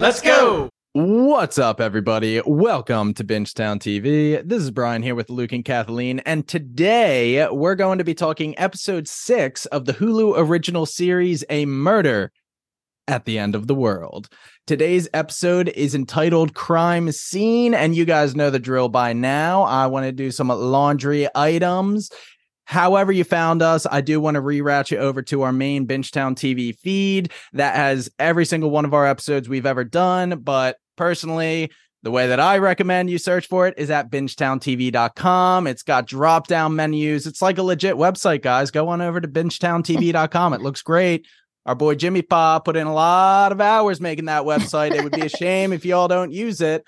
Let's go. What's up, everybody? Welcome to Bingetown TV. This is Brian here with Luke and Kathleen, and today we're going to be talking episode six of the Hulu original series, A Murder at the End of the World. Today's episode is entitled Crime Scene, and you guys know the drill by now. I want to do some laundry items However, you found us, I do want to reroute you over to our main Bingetown TV feed that has every single one of our episodes we've ever done. But personally, the way that I recommend you search for it is at bingetowntv.com. It's got drop down menus. It's like a legit website, guys. Go on over to bingetowntv.com. It looks great. Our boy Jimmy Pa put in a lot of hours making that website. It would be a shame if y'all don't use it.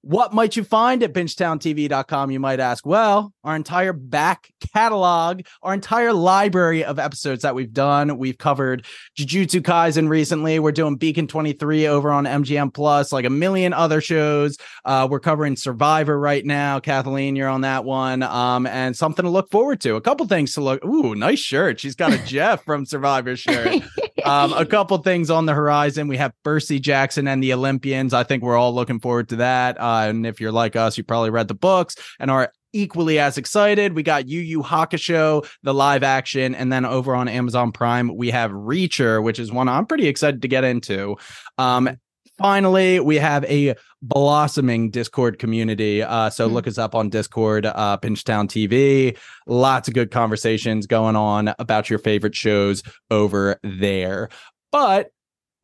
What might you find at bingetowntv.com? You might ask. Well, our entire back catalog, our entire library of episodes that we've done. We've covered Jujutsu Kaisen recently. We're doing Beacon 23 over on MGM Plus, like a million other shows. Uh, we're covering Survivor right now. Kathleen, you're on that one. Um, and something to look forward to. A couple things to look. Ooh, nice shirt. She's got a Jeff from Survivor shirt. Um, a couple things on the horizon. We have Percy Jackson and the Olympians. I think we're all looking forward to that. Uh, and if you're like us, you probably read the books and are equally as excited. We got Yu Yu Hakusho, the live action, and then over on Amazon Prime we have Reacher, which is one I'm pretty excited to get into. Um, finally, we have a blossoming Discord community. Uh, so mm-hmm. look us up on Discord, uh, Bingetown TV. Lots of good conversations going on about your favorite shows over there. But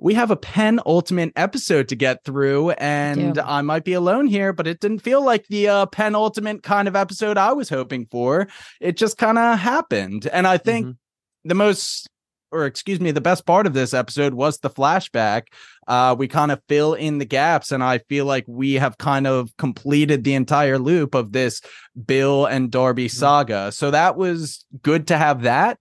we have a penultimate episode to get through, and I might be alone here, but it didn't feel like the uh, penultimate kind of episode I was hoping for. It just kind of happened. And I think mm-hmm. the most, or excuse me, the best part of this episode was the flashback. Uh, we kind of fill in the gaps, and I feel like we have kind of completed the entire loop of this Bill and Darby mm-hmm. saga. So that was good to have that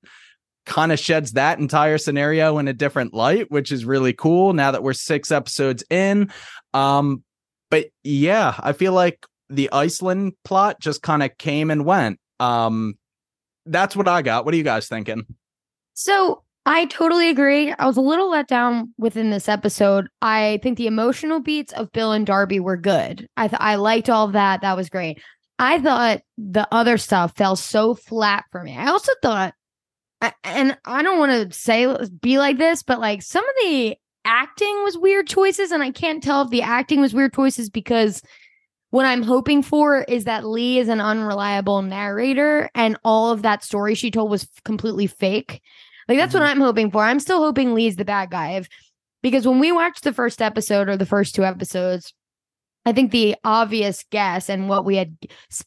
kind of sheds that entire scenario in a different light, which is really cool now that we're six episodes in. Um, but yeah, I feel like the Iceland plot just kind of came and went. Um, that's what I got. What are you guys thinking? So I totally agree. I was a little let down within this episode. I think the emotional beats of Bill and Darby were good. I th- I liked all that. That was great. I thought the other stuff fell so flat for me. I also thought and I don't want to say uh, be like this, but like some of the acting was weird choices, and I can't tell if the acting was weird choices because what I'm hoping for is that Lee is an unreliable narrator, and all of that story she told was completely fake. Like that's mm-hmm. what I'm hoping for. I'm still hoping Lee's the bad guy, if, because when we watched the first episode or the first two episodes, I think the obvious guess and what we had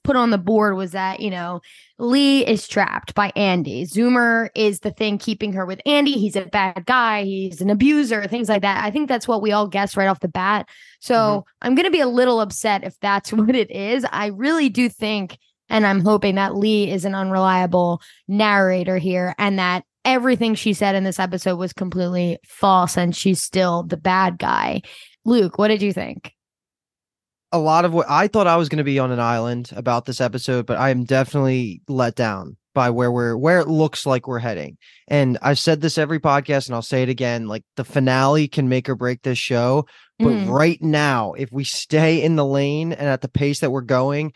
put on the board was that, you know, Lee is trapped by Andy. Zoomer is the thing keeping her with Andy. He's a bad guy. He's an abuser, things like that. I think that's what we all guessed right off the bat. So mm-hmm. I'm going to be a little upset if that's what it is. I really do think, and I'm hoping that Lee is an unreliable narrator here and that everything she said in this episode was completely false and she's still the bad guy. Luke, what did you think? a lot of what I thought I was going to be on an island about this episode, but I am definitely let down by where we're where it looks like we're heading. And I've said this every podcast and I'll say it again, like the finale can make or break this show, but mm. right now if we stay in the lane and at the pace that we're going,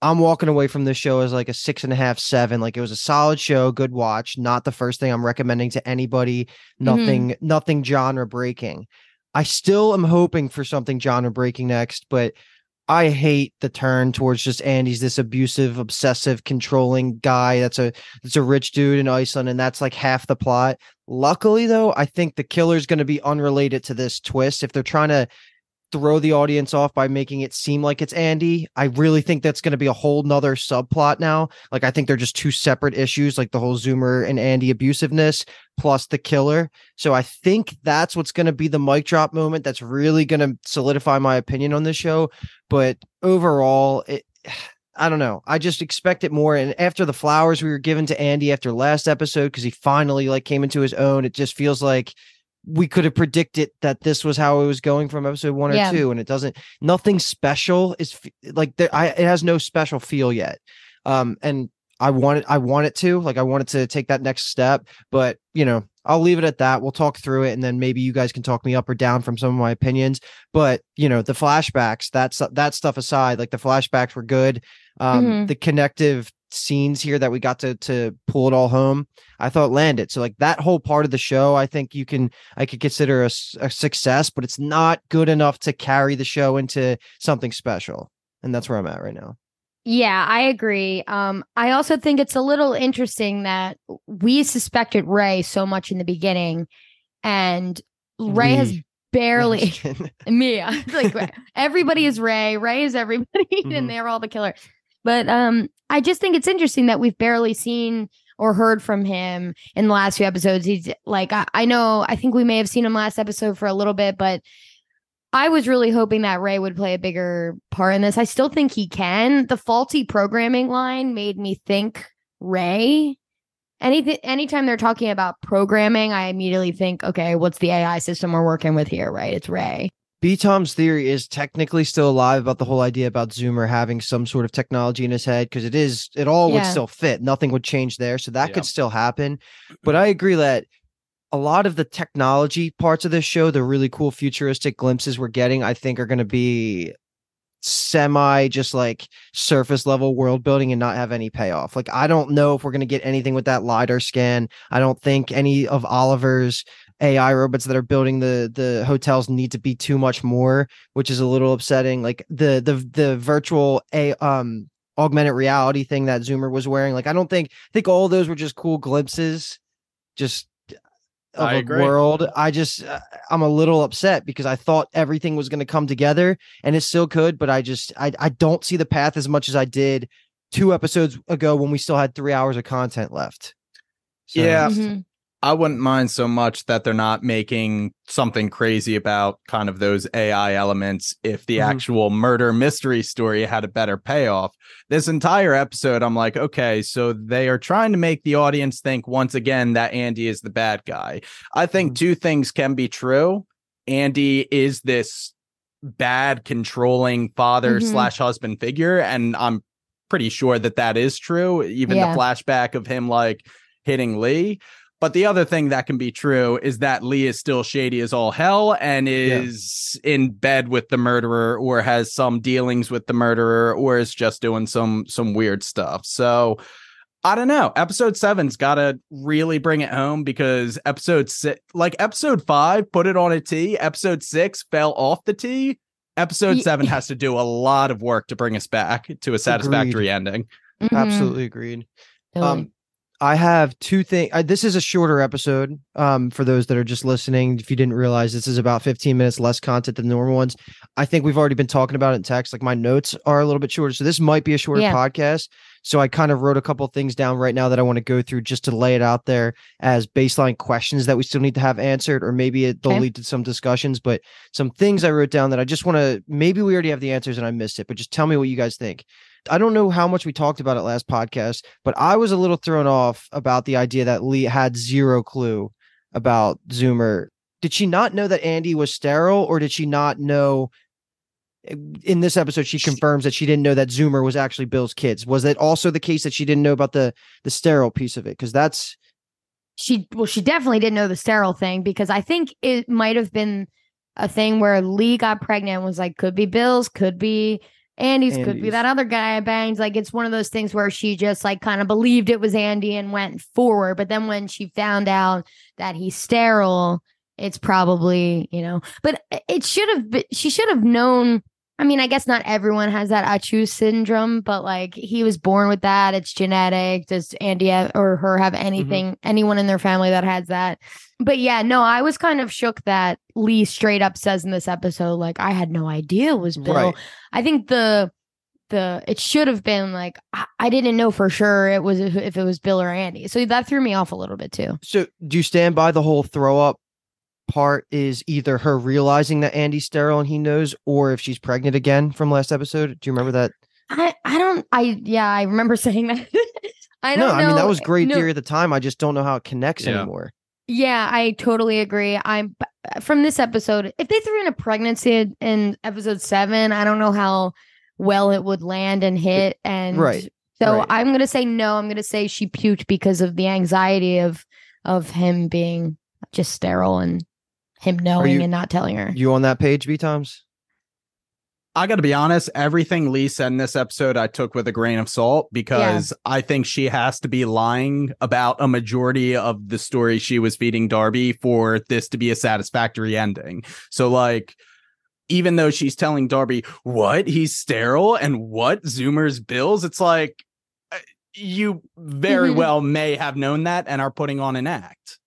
I'm walking away from this show as like a six and a half, seven. Like it was a solid show, good watch. Not the first thing I'm recommending to anybody. Nothing, mm-hmm. nothing genre breaking. I still am hoping for something genre breaking next, but I hate the turn towards just Andy's this abusive, obsessive, controlling guy. That's a that's a rich dude in Iceland, and that's like half the plot. Luckily, though, I think the killer's going to be unrelated to this twist. If they're trying to throw the audience off by making it seem like it's Andy. I really think that's going to be a whole nother subplot now. Like, I think they're just two separate issues, like the whole Zoomer and Andy abusiveness plus the killer. So I think that's what's going to be the mic drop moment that's really going to solidify my opinion on this show. But overall, it. I don't know. I just expect it more. And after the flowers we were given to Andy after last episode, because he finally like came into his own, it just feels like we could have predicted that this was how it was going from episode one or two, and it doesn't. Nothing special is like there. I it has no special feel yet. Um, and I want it. I want it to like I wanted to take that next step, but you know, I'll leave it at that. We'll talk through it, and then maybe you guys can talk me up or down from some of my opinions. But you know, the flashbacks, that's that stuff aside, like the flashbacks were good. Um, Mhm. The connective scenes here that we got to to pull it all home, I thought landed. So like that whole part of the show, I think you can I could consider a success, but it's not good enough to carry the show into something special, and that's where I'm at right now. Yeah, I agree. Um, I also think it's a little interesting that we suspected Ray so much in the beginning, and Ray has barely Mia. Like everybody is Ray. Ray is everybody, Mhm. and they're all the killer. But um, I just think it's interesting that we've barely seen or heard from him in the last few episodes. He's like, I, I know, I think we may have seen him last episode for a little bit, but I was really hoping that Ray would play a bigger part in this. I still think he can. The faulty programming line made me think Ray. Anything anytime they're talking about programming, I immediately think, okay, what's the AI system we're working with here, right? It's Ray. B Tom's theory is technically still alive about the whole idea about Zoomer having some sort of technology in his head because it is it all would still fit. Nothing would change there. So that Yeah. could still happen. But mm-hmm. I agree that a lot of the technology parts of this show, the really cool futuristic glimpses we're getting, I think are going to be semi just like surface level world building and not have any payoff. Like I don't know if we're going to get anything with that lidar scan. I don't think any of Oliver's AI robots that are building the the hotels need to be too much more, which is a little upsetting. Like the the the virtual a um augmented reality thing that Zoomer was wearing. Like I don't think I think all those were just cool glimpses, just of I a agree. world. I just uh, I'm a little upset because I thought everything was going to come together, and it still could. But I just I I don't see the path as much as I did two episodes ago when we still had three hours of content left. So- Yeah. Mhm. I wouldn't mind so much that they're not making something crazy about kind of those AI elements if the Mhm. actual murder mystery story had a better payoff. This entire episode, I'm like, okay, so they are trying to make the audience think once again that Andy is the bad guy. I think Mhm. two things can be true. Andy is this bad, controlling father Mhm. slash husband figure, and I'm pretty sure that that is true. Even Yeah. the flashback of him like hitting Lee. But the other thing that can be true is that Lee is still shady as all hell and is in bed with the murderer or has some dealings with the murderer or is just doing some some weird stuff. So I don't know. Episode seven's got to really bring it home because episode six, like episode five, put it on a T. Episode six fell off the T. Episode seven has to do a lot of work to bring us back to a satisfactory ending. Mhm. absolutely agreed. Totally. Um, I have two things. This is a shorter episode. Um, for those that are just listening, if you didn't realize, this is about 15 minutes less content than the normal ones. I think we've already been talking about it in text. Like my notes are a little bit shorter, so this might be a shorter Yeah. podcast. So I kind of wrote a couple things down right now that I want to go through just to lay it out there as baseline questions that we still need to have answered, or maybe it, they'll Okay. lead to some discussions. But some things I wrote down that I just want to. Maybe we already have the answers and I missed it, but just tell me what you guys think. I don't know how much we talked about it last podcast, but I was a little thrown off about the idea that Lee had zero clue about Zoomer. Did she not know that Andy was sterile, or did she not know? In this episode, she confirms that she didn't know that Zoomer was actually Bill's kids. Was that also the case that she didn't know about the the sterile piece of it? Because that's she well she definitely didn't know the sterile thing because i think it might have been a thing where lee got pregnant and was like could be bill's could be andy's, could be that other guy i banged like it's one of those things where she just like kind of believed it was andy and went forward but then when she found out that he's sterile it's probably you know but it should have been she should have known I mean, I guess not everyone has that Achu syndrome, but like he was born with that. It's genetic. Does Andy have, or her have mm-hmm. anything, anyone in their family that has that? But yeah, no, I was kind of shook that Lee straight up says in this episode, like, I had no idea it was Bill. Right. I think the, the, it should have been like, I, I didn't know for sure it was if, if it was Bill or Andy. So that threw me off a little bit too. so. Do you stand by the whole throw up part? Is either her realizing that Andy's sterile and he knows, or if she's pregnant again from last episode? Do you remember that? I, I don't, I, yeah, I remember saying that. I no, don't I mean that was great No. theory at the time. I just don't know how it connects Yeah. anymore. Yeah, I totally agree. I'm from this episode. If they threw in a pregnancy in- in episode seven, I don't know how well it would land and hit. And Right, so right. I'm gonna say no. I'm gonna say she puked because of the anxiety of of him being just sterile and him knowing you- and not telling her. You on that page, B Toms? I got to be honest, everything Lee said in this episode I took with a grain of salt because I think she has to be lying about a majority of the story she was feeding Darby for this to be a satisfactory ending. So, like, even though she's telling Darby what he's sterile and what Zoomer's bills, it's like uh, you very Mhm. well may have known that and are putting on an act.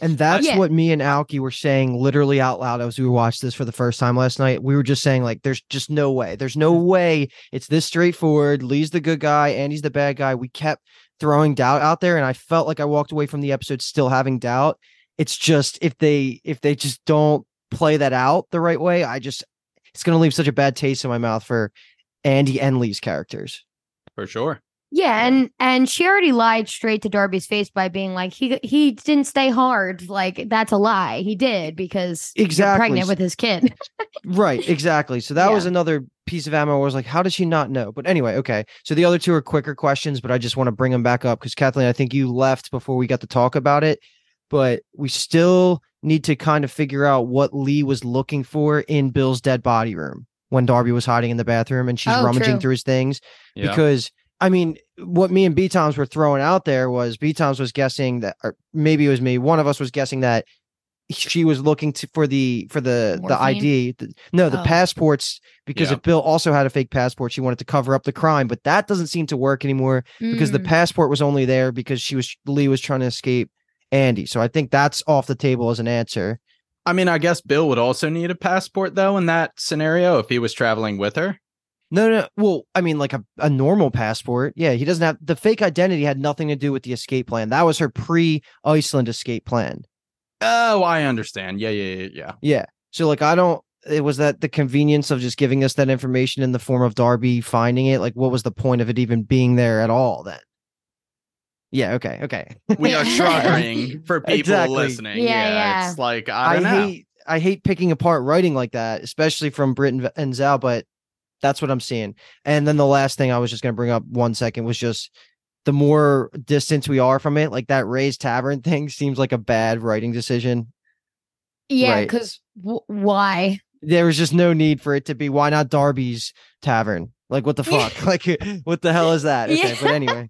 And that's Yeah. what me and Alki were saying literally out loud as we watched this for the first time last night. We were just saying, like, there's just no way. There's no mm-hmm. way it's this straightforward. Lee's the good guy, Andy's the bad guy. We kept throwing doubt out there, and I felt like I walked away from the episode still having doubt. It's just if they if they just don't play that out the right way, I just it's gonna leave such a bad taste in my mouth for Andy and Lee's characters. For sure. Yeah, and and she already lied straight to Darby's face by being like he he didn't stay hard. Like that's a lie. He did because Exactly. pregnant with his kid. Right, exactly. So that was another piece of ammo. Where I was like, how does she not know? But anyway, okay. So the other two are quicker questions, but I just want to bring them back up because Kathleen, I think you left before we got to talk about it, but we still need to kind of figure out what Lee was looking for in Bill's dead body room when Darby was hiding in the bathroom and she's Oh, rummaging true. through his things because I mean, what me and B Toms were throwing out there was B Toms was guessing that, or maybe it was me. One of us was guessing that she was looking to for the for the the ID. the- no, the Oh. passports because Yeah. if Bill also had a fake passport, she wanted to cover up the crime, but that doesn't seem to work anymore because the Mm. passport was only there because she was Lee was trying to escape Andy. So I think that's off the table as an answer. I mean, I guess Bill would also need a passport though in that scenario if he was traveling with her. No, no. Well, I mean, like a, a normal passport. Yeah, he doesn't have the fake identity had nothing to do with the escape plan. That was her pre Iceland escape plan. Oh, I understand. Yeah, yeah, yeah, yeah. Yeah. So like I don't it was that the convenience of just giving us that information in the form of Darby finding it. Like what was the point of it even being there at all then? Yeah, okay, okay. We are struggling for people Exactly. listening. Yeah, yeah. It's like I I, don't know. hate I hate picking apart writing like that, especially from Brit and- and Zal, but that's what I'm seeing. And then the last thing I was just gonna bring up one second was just the more distance we are from it, like that Ray's Tavern thing seems like a bad writing decision. yeah, right. because w- why? there was just no need for it to be why not Darby's tavern? Like what the fuck? like what the hell is that? Okay, Yeah. but anyway.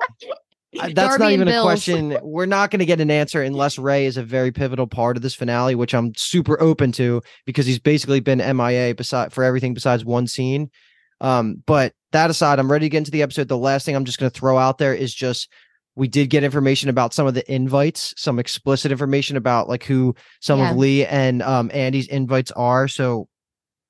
That's Darby not even a question. We're not going to get an answer unless Ray is a very pivotal part of this finale, which I'm super open to because he's basically been MIA beside for everything besides one scene. Um, but that aside, I'm ready to get into the episode. The last thing I'm just going to throw out there is just we did get information about some of the invites, some explicit information about like who some Yeah. of Lee and um Andy's invites are. So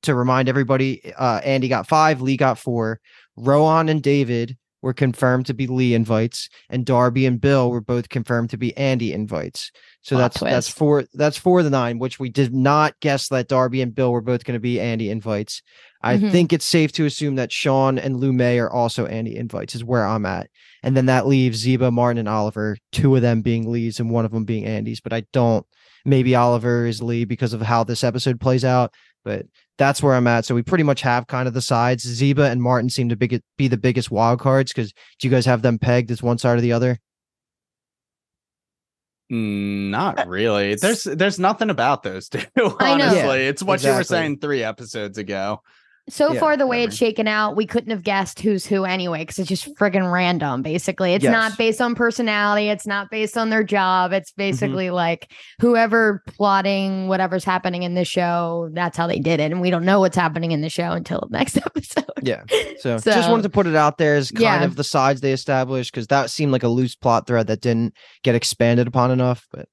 to remind everybody, uh Andy got five, Lee got four. Rohan and David were confirmed to be Lee invites, and Darby and Bill were both confirmed to be Andy invites. So Plot that's that's four that's four of the nine, which we did not guess that Darby and Bill were both going to be Andy invites. I Mhm. think it's safe to assume that Sian and Lu Mei are also Andy invites, is where I'm at. And then that leaves Ziba, Martin, and Oliver, two of them being Lees and one of them being Andy's. But I don't maybe Oliver is Lee because of how this episode plays out. But that's where I'm at. So we pretty much have kind of the sides. Ziba and Martin seem to big, be the biggest wild cards because do you guys have them pegged as one side or the other? Mm, Not really. There's there's nothing about those two. Honestly, Yeah, it's what you were saying three episodes ago. So Yeah, far, the way it's shaken out, we couldn't have guessed who's who anyway, because it's just friggin' random. Basically, it's Yes. not based on personality. It's not based on their job. It's Mm-hmm. basically like whoever plotting whatever's happening in the show. That's how they did it, and we don't know what's happening in the show until the next episode. Yeah. So, just wanted to put it out there as kind Yeah. of the sides they established because that seemed like a loose plot thread that didn't get expanded upon enough. But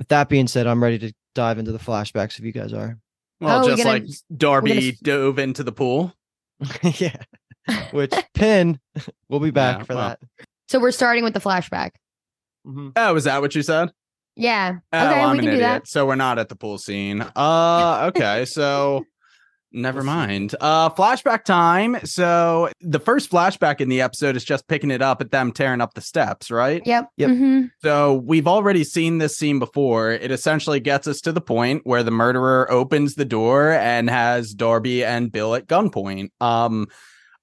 with that being said, I'm ready to dive into the flashbacks if you guys are. Well, Oh, just gonna- like Darby gonna dove into the pool. yeah. Which pin we'll be back Yeah, for well. that. So we're starting with the flashback. Mhm. Oh, is that what you said? Yeah. Oh, okay, I'm we an can do idiot. that. So we're not at the pool scene. Uh, okay. So never We'll see. mind. Uh, flashback time. So the first flashback in the episode is just picking it up at them tearing up the steps, right? Yep. Yep. Mhm. So we've already seen this scene before. It essentially gets us to the point where the murderer opens the door and has Darby and Bill at gunpoint. Um,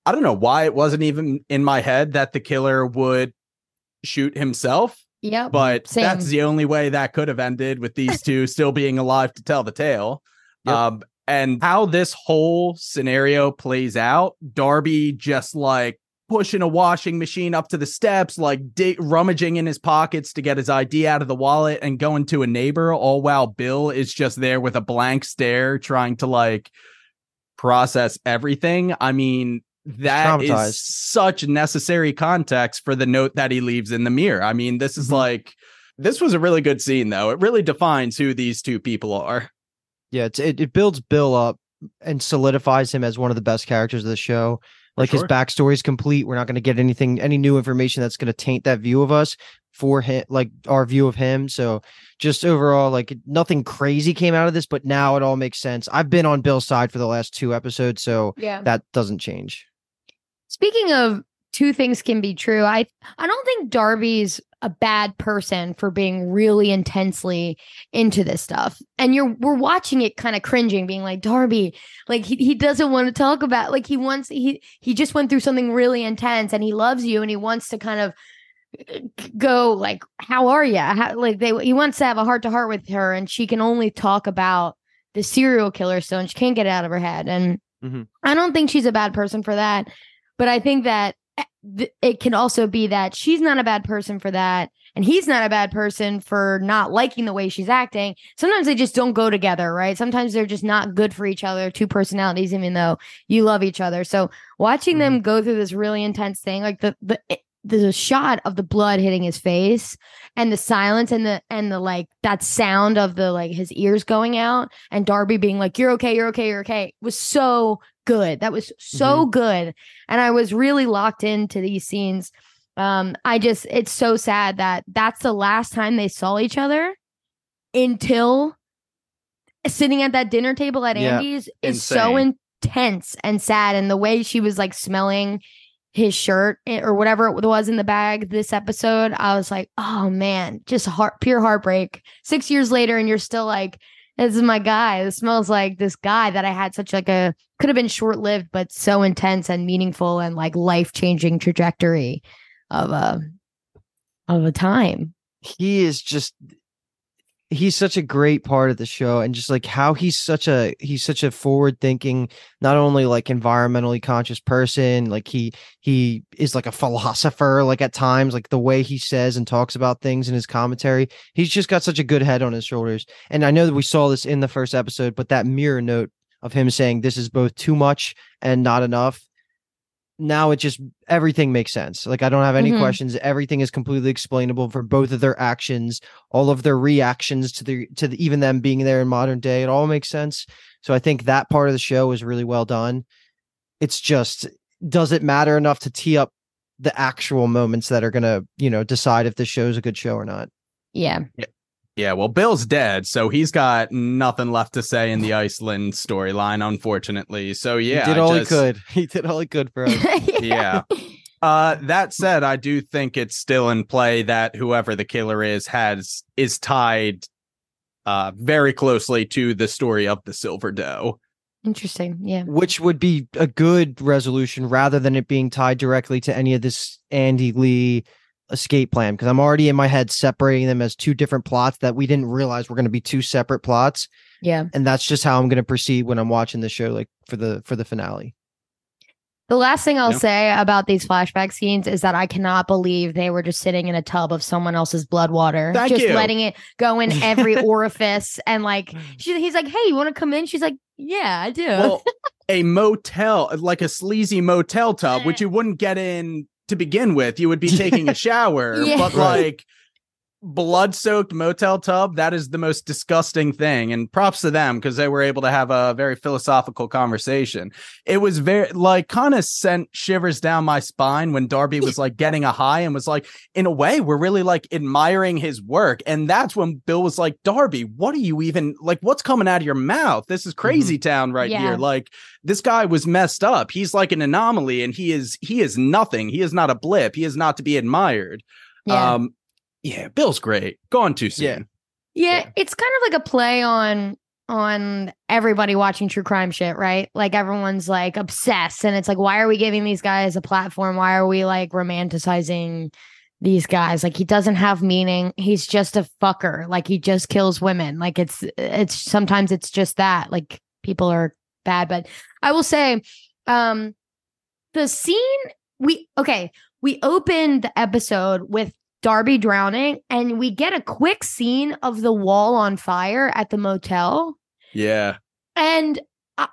I don't know why it wasn't even in my head that the killer would shoot himself Yep. but Same. that's the only way that could have ended with these two still being alive to tell the tale. Yep. Um, and how this whole scenario plays out, Darby just like pushing a washing machine up to the steps, like rummaging in his pockets to get his ID out of the wallet and going to a neighbor, all while Bill is just there with a blank stare trying to like process everything. I mean, that is such necessary context for the note that he leaves in the mirror. I mean, this is Mhm. like this was a really good scene though. It really defines who these two people are. Yeah, it's, it it builds Bill up and solidifies him as one of the best characters of the show. Like his backstory is complete. We're not going to get anything, any new information that's going to taint that view of us for him, like our view of him. So just overall, like nothing crazy came out of this, but now it all makes sense. I've been on Bill's side for the last two episodes, so yeah. that doesn't change. Speaking of two things can be true, I I don't think Darby's a bad person for being really intensely into this stuff. And you're we're watching it kind of cringing, being like, Darby, like he, he doesn't want to talk about like he wants he he just went through something really intense and he loves you and he wants to kind of uh, go like how are you how, like they he wants to have a heart to heart with her and she can only talk about the serial killer still and she can't get it out of her head and Mhm. i don't think she's a bad person for that but i think that th- it can also be that she's not a bad person for that and he's not a bad person for not liking the way she's acting. Sometimes they just don't go together right? Sometimes they're just not good for each other two personalities even though you love each other. So watching them mm-hmm. go through this really intense thing like the the a shot of the blood hitting his face and the silence and the and the like that sound of the like his ears going out and Darby being like you're okay you're okay you're okay was so good. That was so good. And I was really locked into these scenes. Um I just it's so sad that that's the last time they saw each other until sitting at that dinner table at Yeah. Andy's is so intense and sad. And the way she was like smelling his shirt eh, or whatever it was in the bag this episode i was like oh man just heart pure heartbreak. Six years later and you're still like this is my guy. This smells like this guy that i had such like a could have been short-lived but so intense and meaningful and like life-changing trajectory of a of a time. He is just he's such a great part of the show and just like how he's such a he's such a forward thinking not only like environmentally conscious person like he he is like a philosopher like at times like the way he says and talks about things in his commentary he's just got such a good head on his shoulders. And i know that we saw this in the first episode but that mirror note of him saying this is both too much and not enough now it just everything makes sense. Like i don't have any Mhm. questions. Everything is completely explainable for both of their actions all of their reactions to the to the, even them being there in modern day. It all makes sense. So i think that part of the show is really well done. It's just does it matter enough to tee up the actual moments that are going to you know decide if the show's a good show or not? Yeah Yeah, well, Bill's dead, so he's got nothing left to say in the Iceland storyline, unfortunately. So yeah, he did all just- he could he did all he could for us Yeah. Uh, that said, I do think it's still in play that whoever the killer is has is tied uh very closely to the story of the Silver Doe. interesting yeah which would be a good resolution rather than it being tied directly to any of this Andy Lee escape plan because I'm already in my head separating them as two different plots that we didn't realize were going to be two separate plots yeah and that's just how I'm going to proceed when I'm watching the show like for the for the finale. The last thing I'll Yeah. say about these flashback scenes is that I cannot believe they were just sitting in a tub of someone else's blood water, Thank just you. letting it go in every orifice. And like, she, he's like, "Hey, you want to come in?" She's like, "Yeah, I do." Well, a motel, like a sleazy motel tub, which you wouldn't get in to begin with. You would be taking a shower, Yeah. but like blood soaked motel tub, that is the most disgusting thing. And props to them because they were able to have a very philosophical conversation. It was very like kind of sent shivers down my spine when Darby was like getting a high and was like, in a way, we're really like admiring his work. And that's when Bill was like, Darby, what are you even like? What's coming out of your mouth? This is crazy town right Yeah. here. Like this guy was messed up. He's like an anomaly and he is he is nothing. He is not a blip. He is not to be admired. yeah. Um yeah, Bill's great. Gone too soon. Yeah. Yeah, Yeah. it's kind of like a play on on everybody watching true crime shit, right? Like everyone's like obsessed and it's like why are we giving these guys a platform? Why are we like romanticizing these guys. Like he doesn't have meaning. He's just a fucker. Like he just kills women. Like it's it's sometimes it's just that. Like people are bad, but I will say um the scene we okay, we opened the episode with Darby drowning and we get a quick scene of the wall on fire at the motel. Yeah. And uh,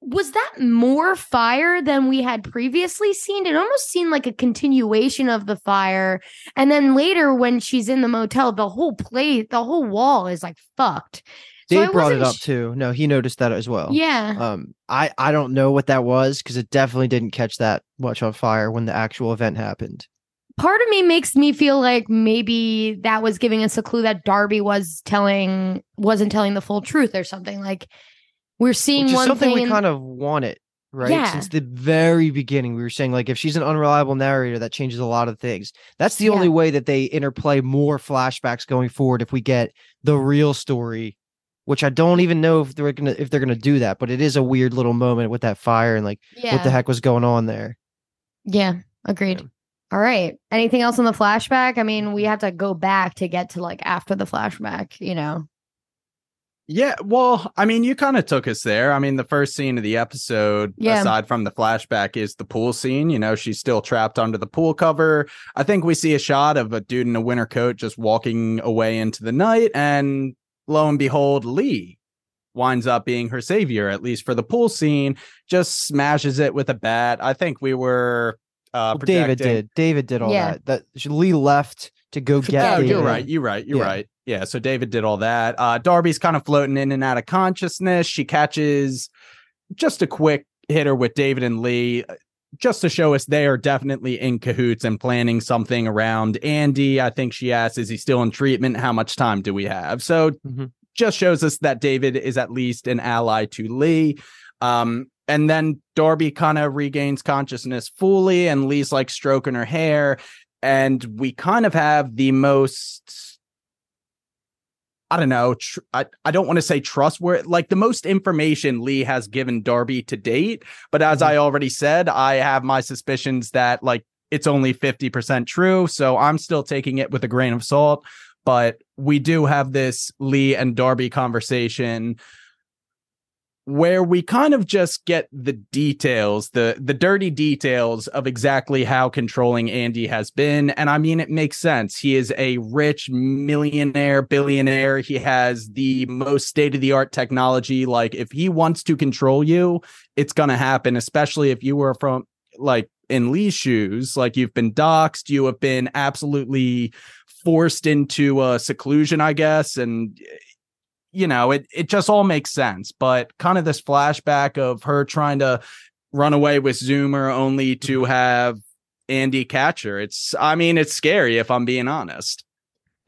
was that more fire than we had previously seen? It almost seemed like a continuation of the fire. And then later, when she's in the motel, the whole place, the whole wall is like fucked. So Dave brought it up sh- too. No, he noticed that as well. Yeah. Um, I I don't know what that was because it definitely didn't catch that much on fire when the actual event happened. Part of me makes me feel like maybe that was giving us a clue that Darby was telling, wasn't telling the full truth or something. Like we're seeing Which is one something thing. we and- kind of want it right? Yeah. Since the very beginning, we were saying like if she's an unreliable narrator, that changes a lot of things. That's the Yeah. only way that they interplay more flashbacks going forward. If we get the real story, which I don't even know if they're gonna if they're gonna do that, but it is a weird little moment with that fire and like yeah. what the heck was going on there. Yeah, agreed. All right. Anything else on the flashback? I mean, we have to go back to get to like after the flashback, you know. Yeah, well, I mean, you kind of took us there. I mean, the first scene of the episode, Yeah. aside from the flashback, is the pool scene. You know, she's still trapped under the pool cover. I think we see a shot of a dude in a winter coat just walking away into the night, and lo and behold, Lee winds up being her savior, at least for the pool scene. Just smashes it with a bat. I think we were uh, Well, David did. David did all Yeah. that. That Lee left to go get. oh, David. you're right. You're right. You're Yeah. right. Yeah. So David did all that. Uh, Darby's kind of floating in and out of consciousness. She catches just a quick hitter with David and Lee, uh, just to show us they are definitely in cahoots and planning something around Andy. I think she asks, "Is he still in treatment? How much time do we have?" So Mhm. just shows us that David is at least an ally to Lee. Um, and then Darby kind of regains consciousness fully, and Lee's like stroking her hair. And we kind of have the most, I don't know, tr- I, I don't want to say trustworthy, like the most information Lee has given Darby to date. But as Mhm. I already said, I have my suspicions that like it's only 50% true. So I'm still taking it with a grain of salt. But we do have this Lee and Darby conversation where we kind of just get the details, the the dirty details of exactly how controlling Andy has been. And I mean, it makes sense. He is a rich millionaire, billionaire. He has the most state of the art technology. Like, if he wants to control you, it's gonna happen. Especially if you were from like in Lee's shoes, like you've been doxxed, you have been absolutely forced into uh, seclusion, I guess, and you know, it it just all makes sense. But kind of this flashback of her trying to run away with Zoomer only to have Andy catch her. It's I mean, it's scary if I'm being honest.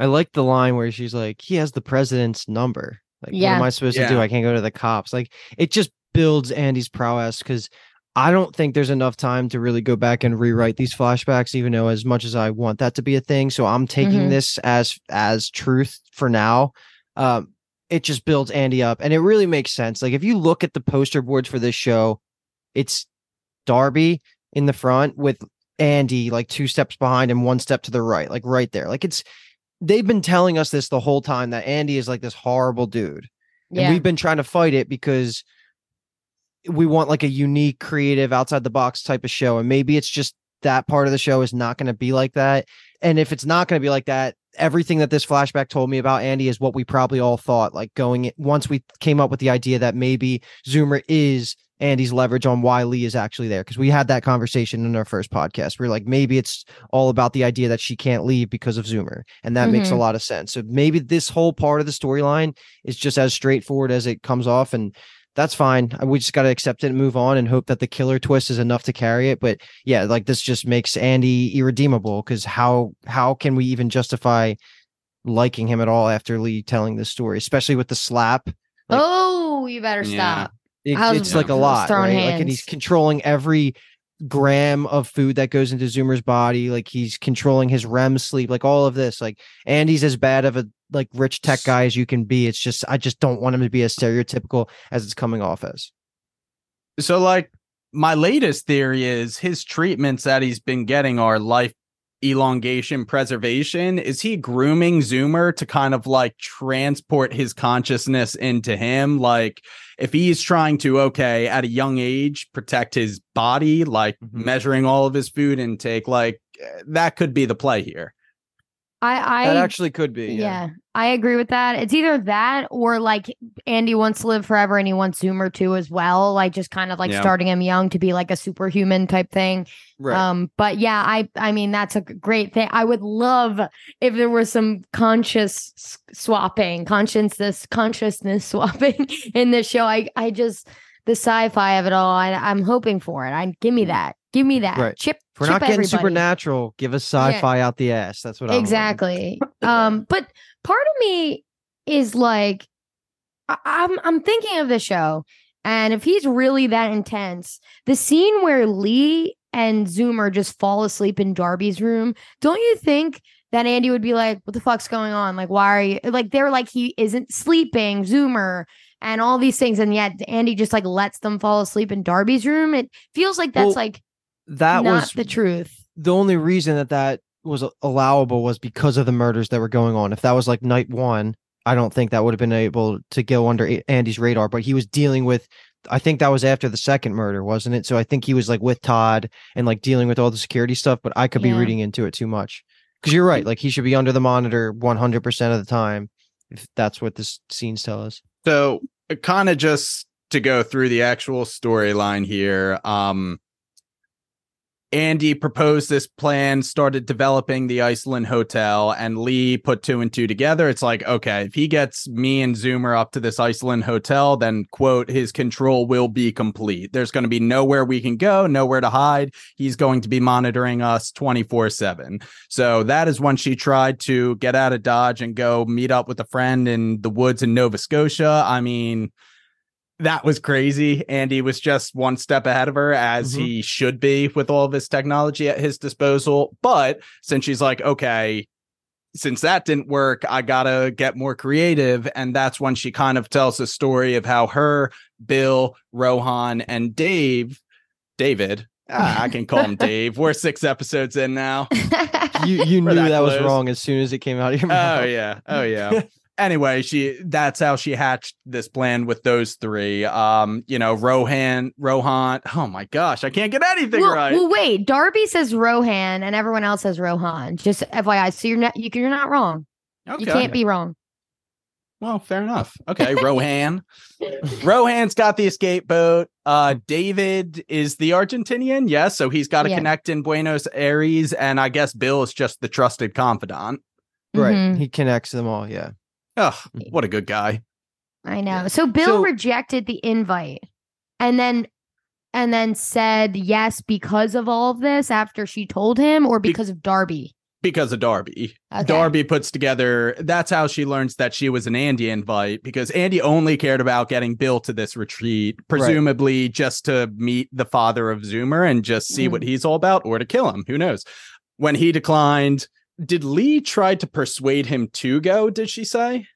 I like the line where she's like, "He has the president's number. Like, what am I supposed to do? I can't go to the cops." Like, it just builds Andy's prowess because I don't think there's enough time to really go back and rewrite these flashbacks, even though as much as I want that to be a thing. So I'm taking Mhm. this as as truth for now. Um, it just builds Andy up, and it really makes sense. Like if you look at the poster boards for this show, it's Darby in the front with Andy like two steps behind and one step to the right, like right there. Like it's they've been telling us this the whole time that Andy is like this horrible dude. And Yeah. we've been trying to fight it because we want like a unique, creative, outside the box type of show. And maybe it's just that part of the show is not going to be like that. And if it's not going to be like that, everything that this flashback told me about Andy is what we probably all thought. Like going once we came up with the idea that maybe Zoomer is Andy's leverage on why Lee is actually there. Cause we had that conversation in our first podcast. We are like, maybe it's all about the idea that she can't leave because of Zoomer. And that makes a Mhm. lot of sense. So maybe this whole part of the storyline is just as straightforward as it comes off. And that's fine. Uh, We just got to accept it and move on and hope that the killer twist is enough to carry it. But yeah, like this just makes Andy irredeemable because how how can we even justify liking him at all after Lee telling this story, especially with the slap? like- oh, you better Yeah. stop. It- I was- it's like a lot, throwing right? Like, and he's controlling every gram of food that goes into Zoomer's body. Like he's controlling his REM sleep, like all of this. Like Andy's as bad of a like rich tech guy as you can be. It's just I just don't want him to be as stereotypical as it's coming off as. So like my latest theory is his treatments that he's been getting are life elongation preservation is he grooming zoomer to kind of like transport his consciousness into him like if he's trying to okay at a young age protect his body like Mhm. measuring all of his food intake like eh, that could be the play here I, I that actually could be. yeah. I agree with that. It's either that or like Andy wants to live forever and he wants Zoomer too as well. Like just kind of like Yeah. starting him young to be like a superhuman type thing. Right. Um, but yeah, I I mean that's a great thing. I would love if there was some conscious swapping, consciousness, consciousness swapping in this show. I I just the sci-fi of it all. I, I'm hoping for it. I give me that. Give me that. Right. Chip. If we're not getting everybody. supernatural, give us sci-fi out the ass. That's what I'm exactly. Um but part of me is like I- i'm i'm thinking of the show and if he's really that intense the scene where lee and zoomer just fall asleep in darby's room don't you think that andy would be like what the fuck's going on? Like why are you like they're like he isn't sleeping zoomer and all these things and yet andy just like lets them fall asleep in darby's room? It feels like that's Well, like That not was the truth the only reason that that was allowable was because of the murders that were going on. If that was like night one, I don't think that would have been able to go under Andy's radar. But he was dealing with, I think that was after the second murder, wasn't it? So I think he was like with Todd and like dealing with all the security stuff. But I could be reading into it too much because you're right. Like he should be under the monitor 100 percent of the time if that's what the scenes tell us. So, kind of just to go through the actual storyline here, um, Andy proposed this plan, started developing the Iceland hotel, and Lee put two and two together. It's like, okay, if he gets me and Zoomer up to this Iceland hotel, then quote, his control will be complete. There's going to be nowhere we can go, nowhere to hide. He's going to be monitoring us 24 7. So that is when she tried to get out of Dodge and go meet up with a friend in the woods in Nova Scotia. I mean, that was crazy. Andy was just one step ahead of her, as Mhm. he should be with all of his technology at his disposal. But since she's like, okay, since that didn't work, I gotta get more creative. And that's when she kind of tells the story of how her, Bill, Rohan, and Dave, David, ah, I can call him Dave. We're six episodes in now. You you knew that that, was wrong as soon as it came out of your mouth. Oh yeah. Oh yeah. Anyway, she that's how she hatched this plan with those three. Um, you know, Rohan, Rohan. Oh my gosh, I can't get anything well, right. well, wait. Darby says Rohan, and everyone else says Rohan. Just FYI, so you're not you, you're not wrong. okay. You can't be wrong. Well, fair enough. Okay, Rohan. Rohan's got the escape boat. Uh David is the Argentinian, yes. So he's got to Yeah. connect in Buenos Aires, and I guess Bill is just the trusted confidant. Right. Mhm. He connects them all. Yeah. Oh, what a good guy. I know. So Bill So- rejected the invite, and then and then said yes because of all of this after she told him, or Be- because of Darby. Because of Darby. Okay. Darby puts together that's how she learns that she was an Andy invite because Andy only cared about getting Bill to this retreat, presumably just to meet the father of Zoomer and just see Mm. what he's all about or to kill him. Who knows? When he declined, did Lee try to persuade him to go? Did she say?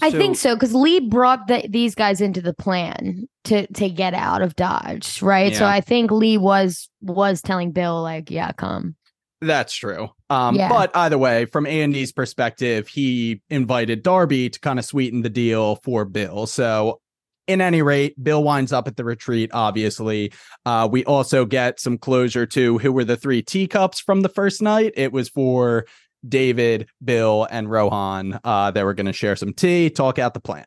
I think so because Lee brought the, these guys into the plan to to get out of Dodge, right? So I think Lee was was telling Bill like, yeah, come. That's true. Um, Yeah. But either way, from Andy's perspective, he invited Darby to kind of sweeten the deal for Bill. So, in any rate, Bill winds up at the retreat, obviously. Uh, we also get some closure to who were the three teacups from the first night. It was for David, Bill, and Rohan. Uh, they were going to share some tea, talk out the plan.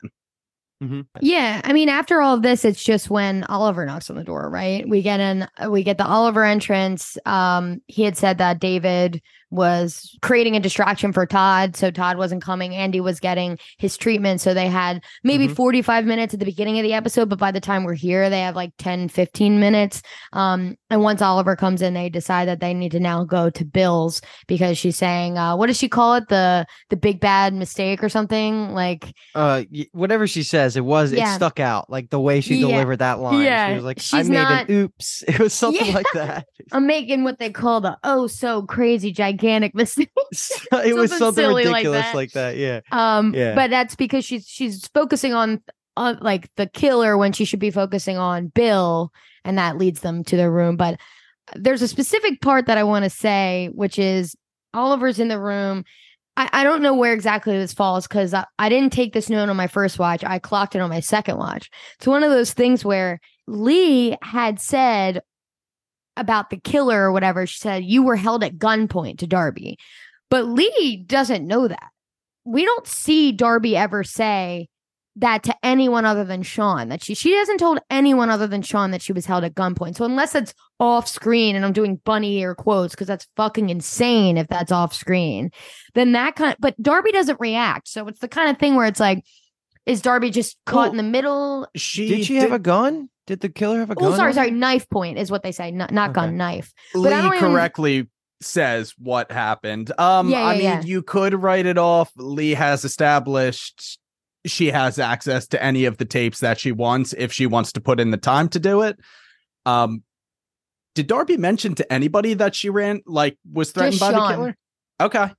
Yeah, I mean, after all of this, it's just when Oliver knocks on the door, right? We get in, we get the Oliver entrance. Um, he had said that David was creating a distraction for Todd, so Todd wasn't coming. Andy was getting his treatment, so they had maybe Mhm. 45 minutes at the beginning of the episode, but by the time we're here, they have like 10, 15 minutes. Um, and once Oliver comes in, they decide that they need to now go to Bill's because she's saying, uh, what does she call it? The the big bad mistake or something like uh whatever she says it was Yeah. it stuck out like the way she Yeah. delivered that line Yeah. she was like i She's made not- an oops it was something Yeah. like that I'm making what they call the oh so crazy gigantic mistake. it was Something silly like ridiculous that. like that, yeah Um, Yeah. but that's because she's she's focusing on on like the killer when she should be focusing on Bill, and that leads them to their room. But there's a specific part that I want to say, which is Oliver's in the room. I, I don't know where exactly this falls because I, I didn't take this note on my first watch. I clocked it on my second watch. It's one of those things where Lee had said about the killer or whatever. She said, You were held at gunpoint to Darby. But Lee doesn't know that. We don't see Darby ever say that to anyone other than Sian. That she she hasn't told anyone other than Sian that she was held at gunpoint. So unless it's off screen and I'm doing bunny ear quotes because that's fucking insane if that's off screen, then that kind of, but Darby doesn't react. So it's the kind of thing where it's like, is Darby just caught Well, in the middle? She Did she have a gun? Did the killer have a gun? Oh, sorry, sorry. Knife point is what they say, not, not gun, Okay. knife. Lee But I don't even- correctly says what happened. Um, Yeah, I mean, yeah. you could write it off. Lee has established she has access to any of the tapes that she wants if she wants to put in the time to do it. Um, did Darby mention to anybody that she ran like was threatened Just by Sian. the killer? Okay.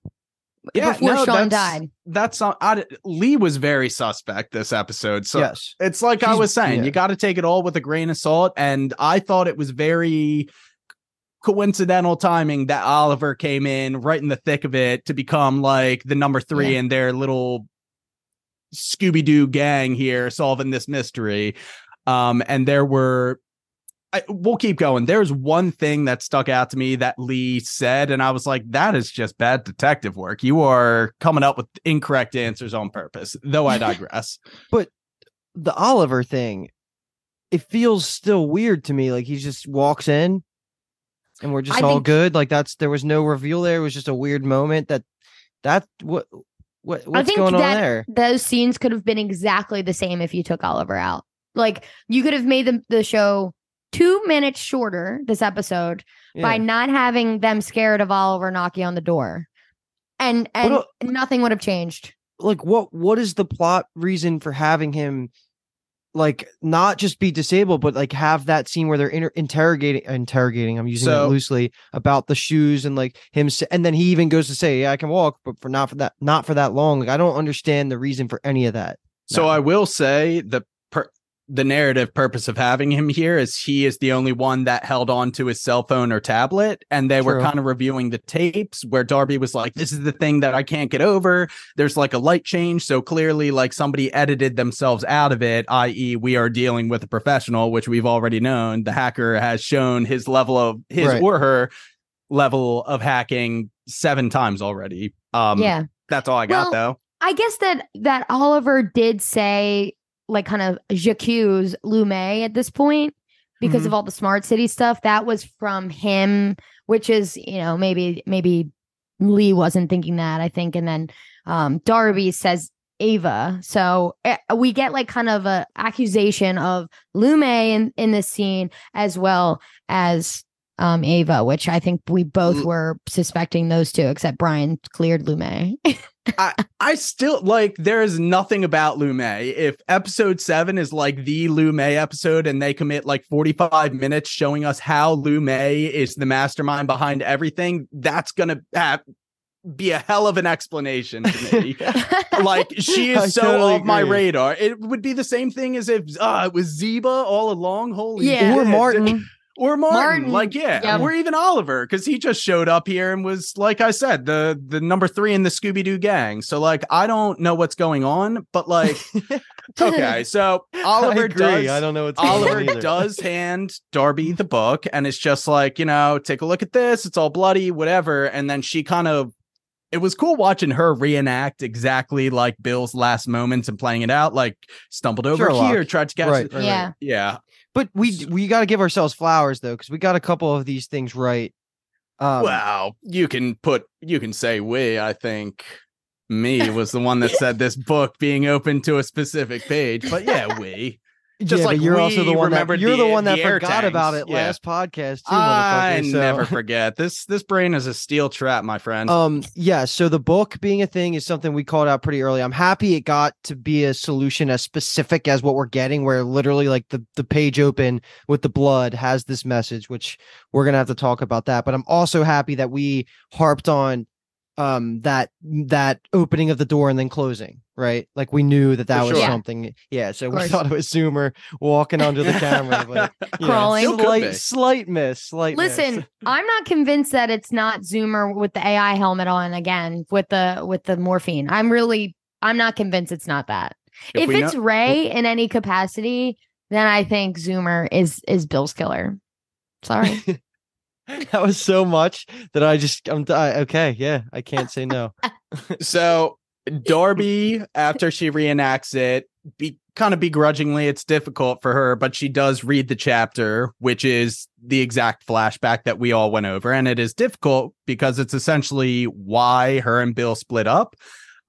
Yeah, before no, Sian that's- died. That's uh, I, Lee was very suspect this episode. So yes. it's like I was saying, yeah. you got to take it all with a grain of salt. And I thought it was very coincidental timing that Oliver came in right in the thick of it to become like the number three Yeah. in their little Scooby Doo gang here solving this mystery. Um, and there were. I, we'll keep going. There's one thing that stuck out to me that Lee said, and I was like, "That is just bad detective work. You are coming up with incorrect answers on purpose." Though I digress. But the Oliver thing, it feels still weird to me. Like he just walks in and we're just I all think- good. Like that's there was no reveal there. It was just a weird moment that that what what what's think going on there? Those scenes could have been exactly the same if you took Oliver out. Like you could have made the, the show two minutes shorter this episode by not having them scared of Oliver knocking on the door. And and What nothing would have changed. like what what is the plot reason for having him like not just be disabled but like have that scene where they're inter- interrogating interrogating i'm using So- it loosely about the shoes and like him sa- and then he even goes to say yeah i can walk but for not for that not for that long like i don't understand the reason for any of that So No. I will say the per- the narrative purpose of having him here is he is the only one that held on to his cell phone or tablet, and they were kind of reviewing the tapes where Darby was like, "This is the thing that I can't get over." There's like a light change, so clearly, like somebody edited themselves out of it. I.e., we are dealing with a professional, which we've already known. The hacker has shown his level of his Right. or her level of hacking seven times already. Um, yeah. that's all I got Well, though. I guess that that Oliver did say like kind of j'accuse Lu Mei at this point because Mm-hmm. of all the smart city stuff. That was from him, which is you know maybe maybe Lee wasn't thinking that I think, and then um Darby says Ava. So eh, we get like kind of a accusation of Lu Mei in in this scene as well as um Ava, which I think we both were suspecting those two, except Brian cleared Lu Mei. I, I still like there is nothing about Lu Mei. If episode seven is like the Lu Mei episode and they commit like 45 minutes showing us how Lu Mei is the mastermind behind everything, that's gonna have, be a hell of an explanation to me. like she I is so totally off my radar. It would be the same thing as if uh, it was Ziba all along. Holy Yeah. or martin or Martin, Martin, like yeah, yeah. or even Oliver, because he just showed up here and was like I said, the the number three in the Scooby Doo gang. So like I don't know what's going on, but like okay, so Oliver I does. i don't know what's Oliver does hand Darby the book, and it's just like you know, take a look at this. It's all bloody, whatever. And then she kind of. It was cool watching her reenact exactly like Bill's last moments and playing it out. Like stumbled over Sherlock. here, tried to catch. Right, it. right, right. yeah. But we we got to give ourselves flowers though because we got a couple of these things right um, Well, you can put you can say we. I think me was the one that said this book being open to a specific page, but yeah, we. Just yeah, like you're also the one that you're the- the one that the forgot about it Yeah. last podcast too, I so- never forget this. This brain is a steel trap, my friend. Um, yeah. So the book being a thing is something we called out pretty early. I'm happy it got to be a solution as specific as what we're getting, where literally like the the page open with the blood has this message, which we're gonna have to talk about that. But I'm also happy that we harped on um that that opening of the door and then closing right like we knew that that For was sure. Something yeah so Of we thought it was zoomer walking under the camera but you know, Crawling. Still slight slight miss slight miss. Listen, I'm not convinced that it's not Zoomer with the AI helmet on again with the with the morphine. I'm really I'm not convinced it's not that. If, we it's know- Ray in any capacity, then I think Zoomer is is Bill's killer. Sorry. that was so much that i just i'm I, okay yeah i can't say no so Darby, after she reenacts it, be kind of begrudgingly, it's difficult for her, but she does read the chapter, which is the exact flashback that we all went over. And it is difficult because it's essentially why her and Bill split up.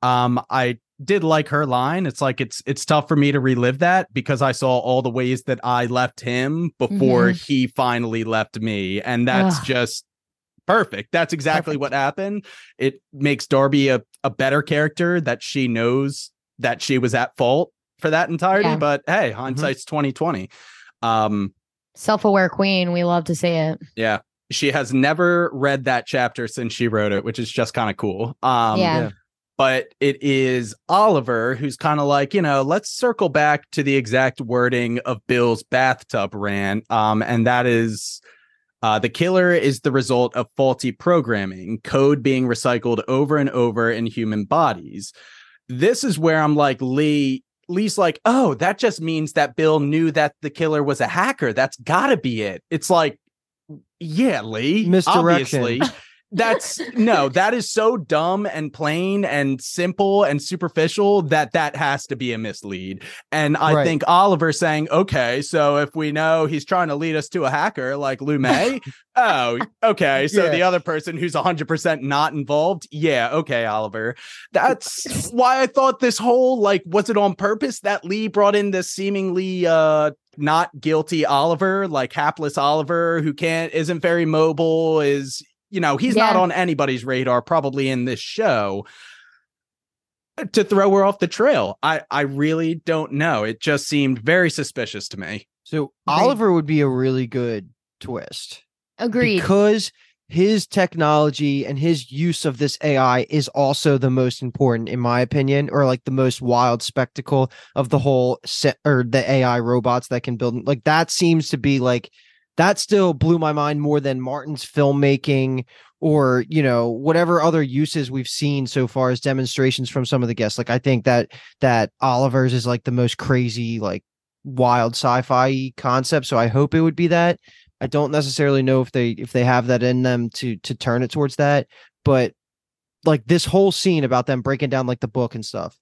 Um, I did like her line. It's like it's it's tough for me to relive that because I saw all the ways that I left him before he finally left me. And that's Ugh. just perfect. That's exactly Perfect. what happened. It makes Darby a, a better character that she knows that she was at fault for that entirety. Yeah. But hey, hindsight's 2020. Um, Self-aware queen, we love to see it. yeah. She has never read that chapter since she wrote it, which is just kind of cool. Um, Yeah. But it is Oliver who's kind of like, you know, let's circle back to the exact wording of Bill's bathtub rant. Um, and that is uh, the killer is the result of faulty programming, code being recycled over and over in human bodies. This is where I'm like, Lee. Lee's like, oh, that just means that Bill knew that the killer was a hacker. That's gotta be it. It's like, yeah, Lee. Misdirection. Obviously. That's no, that is so dumb and plain and simple and superficial that that has to be a mislead. And I Right. think Oliver saying, okay, so if we know he's trying to lead us to a hacker like Lou May, oh, okay. So Yeah. the other person who's 100% not involved, yeah, okay, Oliver. That's why I thought this whole like, was it on purpose that Lee brought in this seemingly uh not guilty Oliver, like hapless Oliver who can't isn't very mobile, is you know, he's not on anybody's radar, probably in this show. Uh, to throw her off the trail. I I really don't know. It just seemed very suspicious to me. so oliver would be a really good twist Agreed. because his technology and his use of this AI is also the most important, in my opinion, or like the most wild spectacle of the whole set or the AI robots that can build. Like that seems to be like that still blew my mind more than Martin's filmmaking or you know whatever other uses we've seen so far as demonstrations from some of the guests. Like I think that that Oliver's is like the most crazy like wild sci-fi concept. So I hope it would be that. I don't necessarily know if they if they have that in them to to turn it towards that, but like this whole scene about them breaking down like the book and stuff.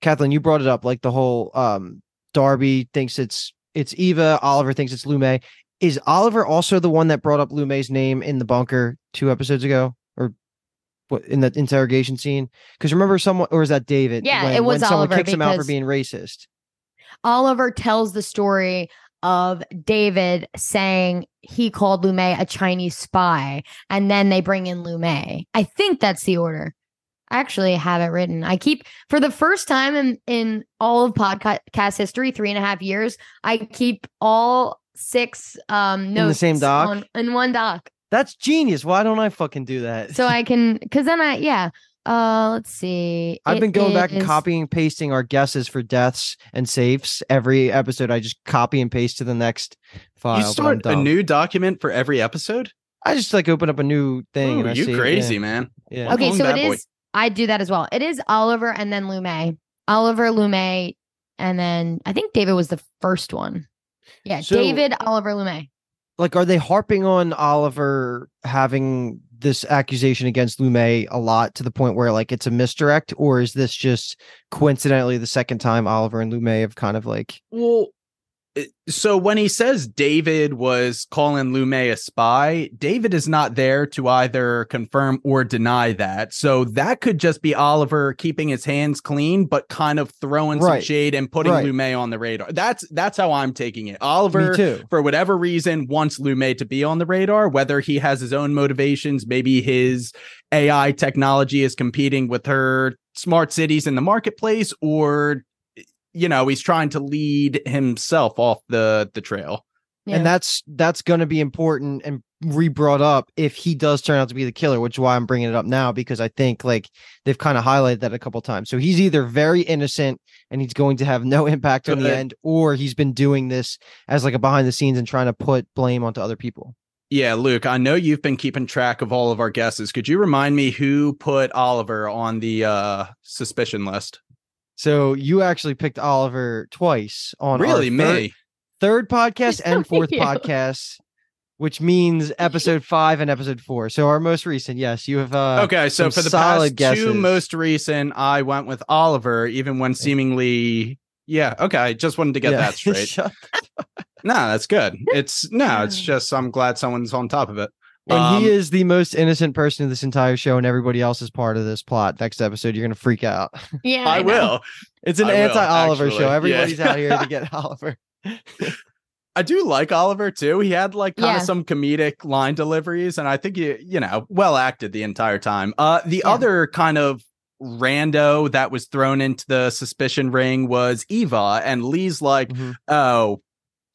Kathleen, you brought it up, like the whole um Darby thinks it's it's Eva, Oliver thinks it's Lu Mei. Is Oliver also the one that brought up Lu Mei's name in the bunker two episodes ago? Or what in the interrogation scene? Because remember someone or is that David? Yeah, when, it was when someone Oliver kicks him out for being racist. Oliver tells the story of David saying he called Lu Mei a Chinese spy, and then they bring in Lu Mei. I think that's the order. I actually have it written. I keep for the first time in in all of podcast history, three and a half years. I keep all six um notes the same doc? on, in one doc, That's genius. Why don't I fucking do that? so I can because then I yeah. Uh, let's see. I've It been going back and copying and pasting our guesses for deaths and safes every episode. I just copy and paste to the next file. you start a new document for every episode? I just like open up a new thing. Ooh, and I you see it, crazy, yeah, man. Yeah. Okay, so it boy. is. I do that as well. It is Oliver and then Lu Mei. Oliver, Lu Mei, and then I think David was the first one. Yeah, So- David, Oliver, Lu Mei. Like, are they harping on Oliver having this accusation against Lu Mei a lot to the point where like it's a misdirect, or is this just coincidentally the second time Oliver and Lu Mei have kind of like Well, it- so when he says David was calling Lu Mei a spy, David is not there to either confirm or deny that. So that could just be Oliver keeping his hands clean, but kind of throwing some shade and putting Right. Lu Mei on the radar. That's that's how I'm taking it. Oliver for whatever reason wants Lu Mei to be on the radar, whether he has his own motivations, maybe his AI technology is competing with her smart cities in the marketplace, or you know, he's trying to lead himself off the the trail. Yeah. and that's that's going to be important and re-brought up if he does turn out to be the killer, which is why I'm bringing it up now because I think like they've kind of highlighted that a couple times. So he's either very innocent and he's going to have no impact on the end, or he's been doing this as like a behind the scenes and trying to put blame onto other people. Yeah, Luke, I know you've been keeping track of all of our guesses. Could you remind me who put Oliver on the uh suspicion list? So you actually picked Oliver twice on our Really, third- me? third podcast and fourth podcast, which means episode five and episode four. So our most recent, yes, you have. Uh, Okay, so for the solid past two most recent, I went with Oliver, even when seemingly yeah, okay. I just wanted to get yeah. that straight. No, that's good. It's no, it's just I'm glad someone's on top of it. And Um, he is the most innocent person in this entire show, and everybody else is part of this plot. Next episode, you're gonna freak out. Yeah, I know. will. It's an I anti-Oliver actually. show. Yeah. Everybody's out here to get Oliver. I do like Oliver too. He had like kind Yeah. of some comedic line deliveries, and I think he, you know, well acted the entire time. Uh, the Yeah. other kind of rando that was thrown into the suspicion ring was Eva, and Lee's like, Mhm. oh,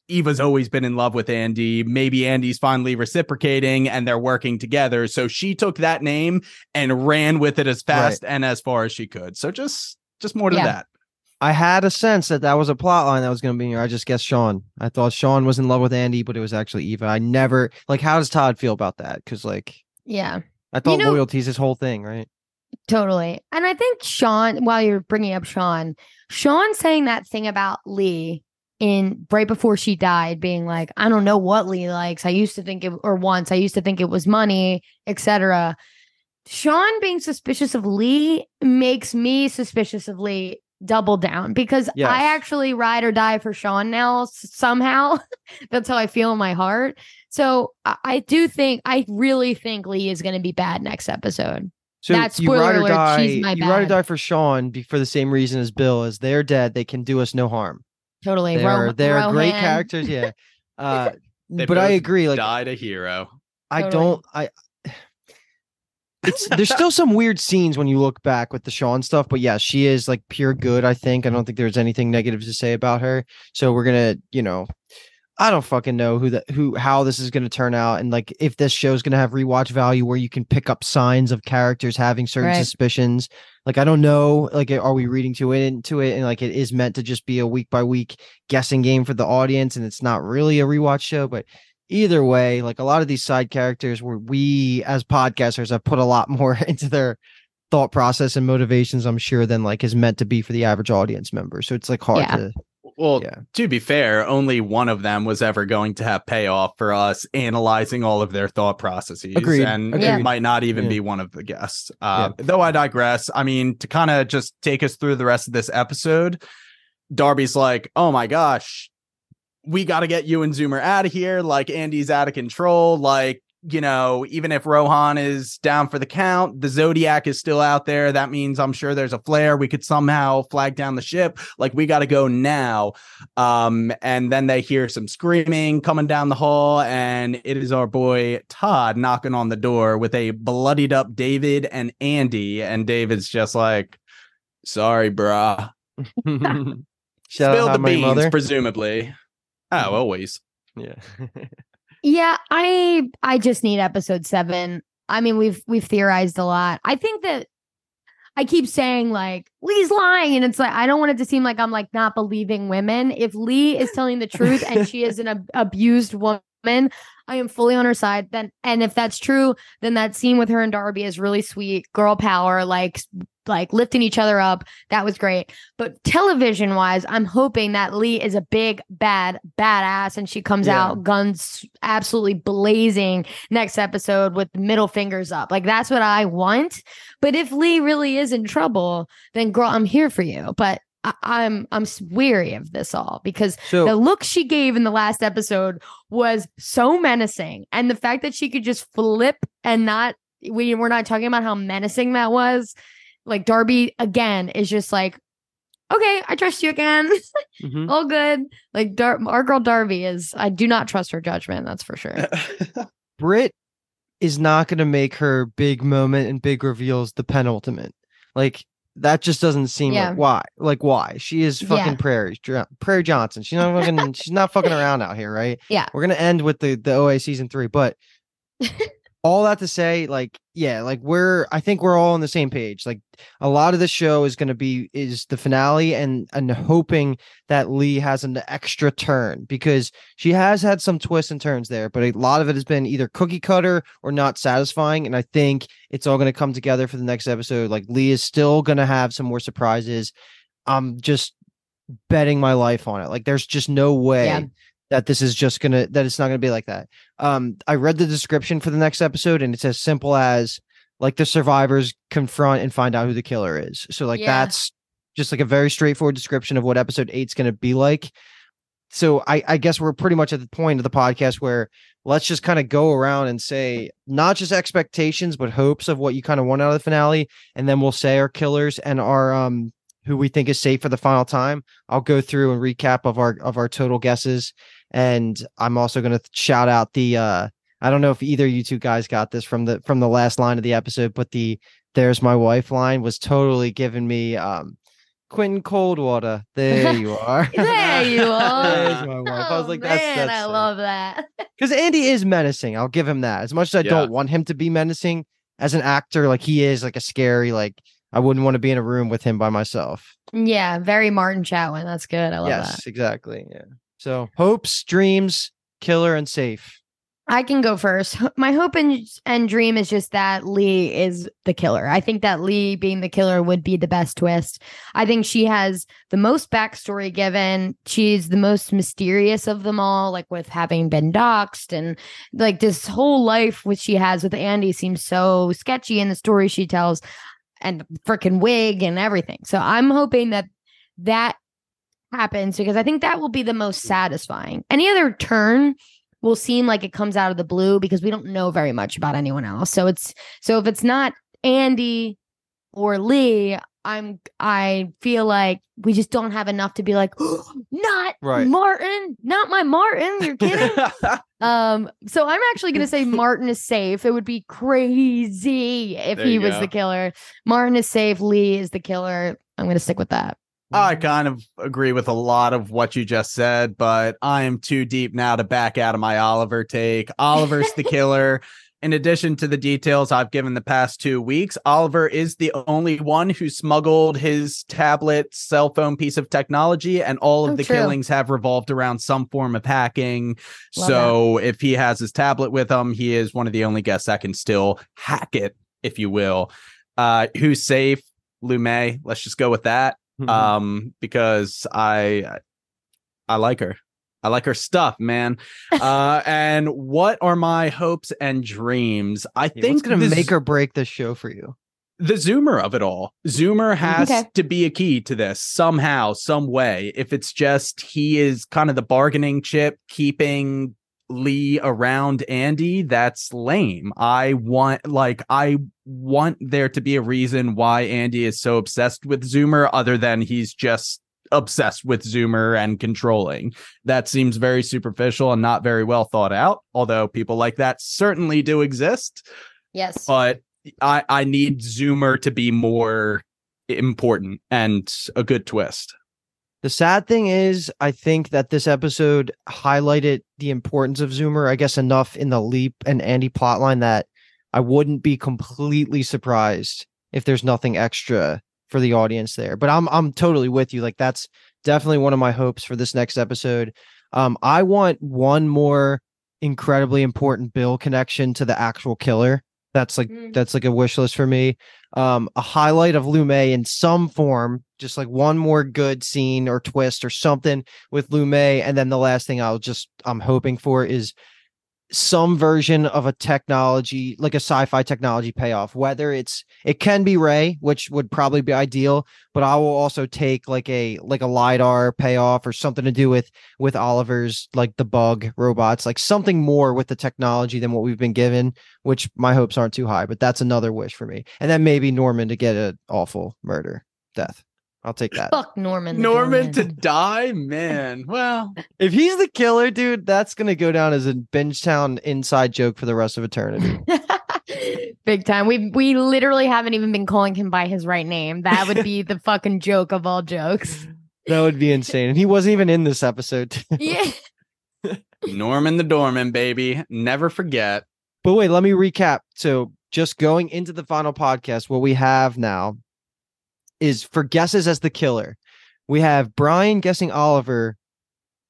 Eva's always been in love with Andy. Maybe Andy's finally reciprocating and they're working together. So she took that name and ran with it as fast and as far as she could. So just just more to Yeah. that. I had a sense that that was a plot line that was going to be here. I just guessed Sian. I thought Sian was in love with Andy, but it was actually Eva. I never like. How does Todd feel about that? Because like, Yeah, I thought know- loyalty's his whole thing, right? totally. And I think Sian, while you're bringing up Sian, Sian saying that thing about Lee in right before she died, being like, I don't know what Lee likes. I used to think it, or once I used to think it was money, etc. Sian being suspicious of Lee makes me suspicious of Lee double down because Yes. I actually ride or die for Sian now somehow. That's how I feel in my heart. So I, I do think I really think Lee is going to be bad next episode. So That you ride or die. she's my you ride or bad. die for Sian be, for the same reason as Bill. As they're dead, they can do us no harm. Totally, They're Ro- they're great characters. Yeah. Uh, but I agree. Like Died a hero. I Totally. don't. I. It's there's still some weird scenes when you look back with the Sian stuff, but yeah, she is like pure good. I think I don't think there's anything negative to say about her. So we're gonna, you know, I don't fucking know who that who how this is gonna turn out, and like if this show's gonna have rewatch value where you can pick up signs of characters having certain Right. suspicions. Like I don't know, like are we reading to it into it, and like it is meant to just be a week by week guessing game for the audience, and it's not really a rewatch show, but either way, like a lot of these side characters where we as podcasters have put a lot more into their thought process and motivations, I'm sure, than like is meant to be for the average audience member. So it's like hard Yeah. to Well, Yeah. to be fair, only one of them was ever going to have payoff for us analyzing all of their thought processes. Agreed. And Agreed. it might not even Yeah. be one of the guests. Uh, Though I digress. I mean, to kind of just take us through the rest of this episode, Darby's like, oh my gosh, we got to get you and Zoomer out of here. Like, Andy's out of control. Like, you know, even if Rohan is down for the count, the Zodiac is still out there. That means I'm sure there's a flare. We could somehow flag down the ship. Like, we got to go now. Um, and then they hear some screaming coming down the hall, and it is our boy Todd knocking on the door with a bloodied up David and Andy. And David's just like, sorry, brah. shout Spill out the my beans, mother. presumably. Oh, always. yeah. Yeah, I I just need episode seven. I mean, we've we've theorized a lot. I think that I keep saying like Lee's lying, and it's like I don't want it to seem like I'm like not believing women. If Lee is telling the truth and she is an ab- abused woman, I am fully on her side. Then, and if that's true, then that scene with her and Darby is really sweet, girl power, like like lifting each other up. That was great. But television wise, I'm hoping that Lee is a big bad badass, and she comes Yeah. out guns absolutely blazing next episode with middle fingers up. Like that's what I want. But if Lee really is in trouble, then girl, I'm here for you. But I- I'm I'm weary of this all because So the look she gave in the last episode was so menacing, and the fact that she could just flip and not we we're not talking about how menacing that was. Like Darby again is just like, okay, I trust you again, mhm. all good. Like Dar- our girl Darby is, I do not trust her judgment. That's for sure. Brit is not going to make her big moment and big reveals the penultimate. Like that just doesn't seem Yeah. like why. Like why? She is fucking Yeah. Prairie Prairie Johnson. She's not fucking. she's not fucking around out here, right? Yeah. We're gonna end with the the OA season three, but all that to say, like, yeah, like we're I think we're all on the same page. Like a lot of the show is gonna be is the finale and and hoping that Lee has an extra turn because she has had some twists and turns there, but a lot of it has been either cookie cutter or not satisfying. And I think it's all gonna come together for the next episode. Like Lee is still gonna have some more surprises. I'm just betting my life on it. Like there's just no way Yeah. That this is just gonna that it's not gonna be like that. Um, I read the description for the next episode, and it's as simple as like the survivors confront and find out who the killer is. So like Yeah. that's just like a very straightforward description of what episode eight's gonna be like. So I, I guess we're pretty much at the point of the podcast where let's just kind of go around and say not just expectations but hopes of what you kind of want out of the finale, and then we'll say our killers and our um who we think is safe for the final time. I'll go through and recap of our of our total guesses, and I'm also going to shout out the. uh I don't know if either of you two guys got this from the from the last line of the episode, but the "There's my wife" line was totally giving me um Quentin Coldwater. There you are. there you are. There's my wife. I was Oh, like, that's man, that's I sick. love that. because Andy is menacing. I'll give him that. As much as I Yeah. don't want him to be menacing as an actor, like he is like a scary, like I wouldn't want to be in a room with him by myself. Yeah, very Martin Chatwin. That's good. I love yes, that. Yes, exactly. Yeah. So hopes, dreams, killer, and safe. I can go first. My hope and, and dream is just that Lee is the killer. I think that Lee being the killer would be the best twist. I think she has the most backstory given. She's the most mysterious of them all, like with having been doxxed and like this whole life which she has with Andy seems so sketchy in the story she tells and freaking wig and everything. So I'm hoping that that happens because I think that will be the most satisfying. Any other turn will seem like it comes out of the blue because we don't know very much about anyone else. So it's so if it's not Andy or Lee, I'm I feel like we just don't have enough to be like not Right. Martin, not my Martin. You're kidding. um, so I'm actually gonna say Martin is safe. It would be crazy if There he was go. the killer. Martin is safe. Lee is the killer. I'm gonna stick with that. I kind of agree with a lot of what you just said, but I am too deep now to back out of my Oliver take. Oliver's the killer. In addition to the details I've given the past two weeks, Oliver is the only one who smuggled his tablet cell phone piece of technology, and all of Oh, the true. killings have revolved around some form of hacking. Love so if he has his tablet with him, he is one of the only guests that can still hack it, if you will. Uh, who's safe? Lu Mei. Let's just go with that Mm-hmm. um because i i like her i like her stuff man. Uh and what are my hopes and dreams? I Yeah, think what's gonna the make or break this show for you? the zoomer of it all. Zoomer has Okay. to be a key to this somehow some way. If it's just he is kind of the bargaining chip keeping lee around andy that's lame. I want like i want there to be a reason why andy is so obsessed with zoomer other than he's just obsessed with zoomer and controlling that seems very superficial and not very well thought out although people like that certainly do exist Yes. but I I need Zoomer to be more important and a good twist. The sad thing is, I think that this episode highlighted the importance of Zoomer, I guess, enough in the Leap and Andy plotline that I wouldn't be completely surprised if there's nothing extra for the audience there. But I'm I'm totally with you. Like that's definitely one of my hopes for this next episode. Um, I want one more incredibly important Bill connection to the actual killer. That's like Mm. that's like a wish list for me. Um, a highlight of Lu Mei in some form, just like one more good scene or twist or something with Lu Mei, and then the last thing I'll just I'm hoping for is some version of a technology like a sci-fi technology payoff whether it's it can be ray which would probably be ideal but i will also take like a like a lidar payoff or something to do with with oliver's like the bug robots like something more with the technology than what we've been given which my hopes aren't too high but that's another wish for me. And then maybe norman to get an awful murder death i'll take that Fuck Norman. Norman to die, man. Well, if he's the killer dude that's gonna go down as a bingetown inside joke for the rest of eternity Big time. We we literally haven't even been calling him by his right name. That would be the fucking joke of all jokes. That would be insane. And he wasn't even in this episode. Yeah. Norman the Doorman, baby. Never forget. But wait, let me recap. So just going into the final podcast, what we have now is for guesses as the killer. We have Brian guessing Oliver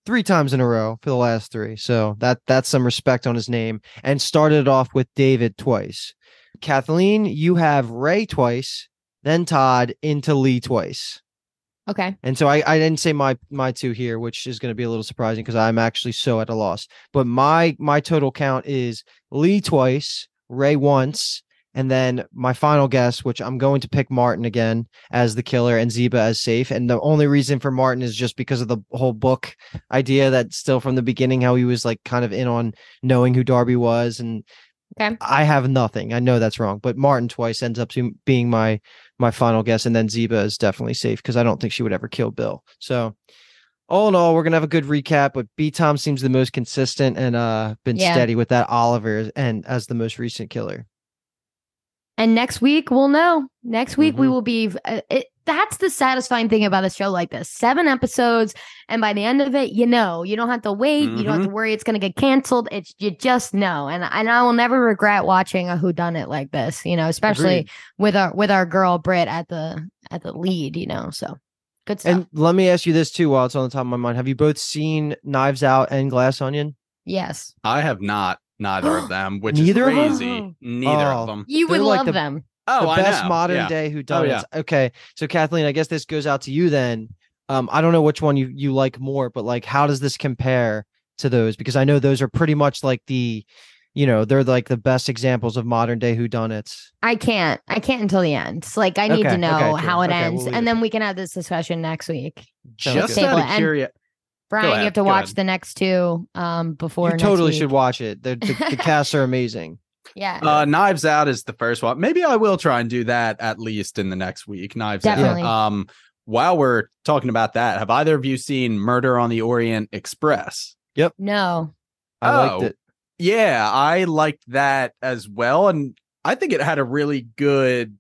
three times in a row for the last three. So that that's some respect on his name. And started off with David twice. Kathleen, you have Ray twice, then Todd into Lee twice. Okay. And so I, I didn't say my my two here, which is going to be a little surprising because I'm actually so at a loss. But my my total count is Lee twice, Ray once, and then my final guess, which I'm going to pick Martin again as the killer and Ziba as safe. And the only reason for Martin is just because of the whole book idea that still from the beginning how he was like kind of in on knowing who Darby was and Okay. I have nothing. I know that's wrong, but Martin twice ends up to being my my final guess, and then Ziba is definitely safe because I don't think she would ever kill Bill. So, all in all, we're gonna have a good recap. But B Tom seems the most consistent and uh been Yeah. steady with that Oliver and as the most recent killer. And next week we'll know. Next week we Mhm. will be. Uh, it, that's the satisfying thing about a show like this: seven episodes, and by the end of it, you know, you don't have to wait. You don't have to worry it's going to get canceled. It's you just know. And and I will never regret watching a Who Done It like this. You know, especially Agreed. with our with our girl Brit at the at the lead. You know, so good stuff. And let me ask you this too, while it's on the top of my mind: Have you both seen Knives Out and Glass Onion? yes, I have not neither of them, which Neither of is them? crazy. Neither Oh. of them. you would They're like love the- them. Oh, the I best know. modern Yeah. day who done Oh, yeah. Okay, so Kathleen, I guess this goes out to you then. Um, I don't know which one you you like more, but like, how does this compare to those? Because I know those are pretty much like the, you know, they're like the best examples of modern day who done it. I can't. I can't until the end. Like I need Okay, to know okay, cool. how it Okay, we'll ends, leave and it then we can have this discussion next week. Sounds Just good. Table out it. of And- curiosity. Brian, you have to watch ahead. the next two um before You totally week. should watch it. The the, the casts are amazing. Yeah, Uh, Knives Out is the first one. Maybe I will try and do that at least in the next week. Knives Definitely. Out. Um, while we're talking about that, have either of you seen Murder on the Orient Express? Yep. No. I Oh. liked it. Yeah, I liked that as well, and I think it had a really good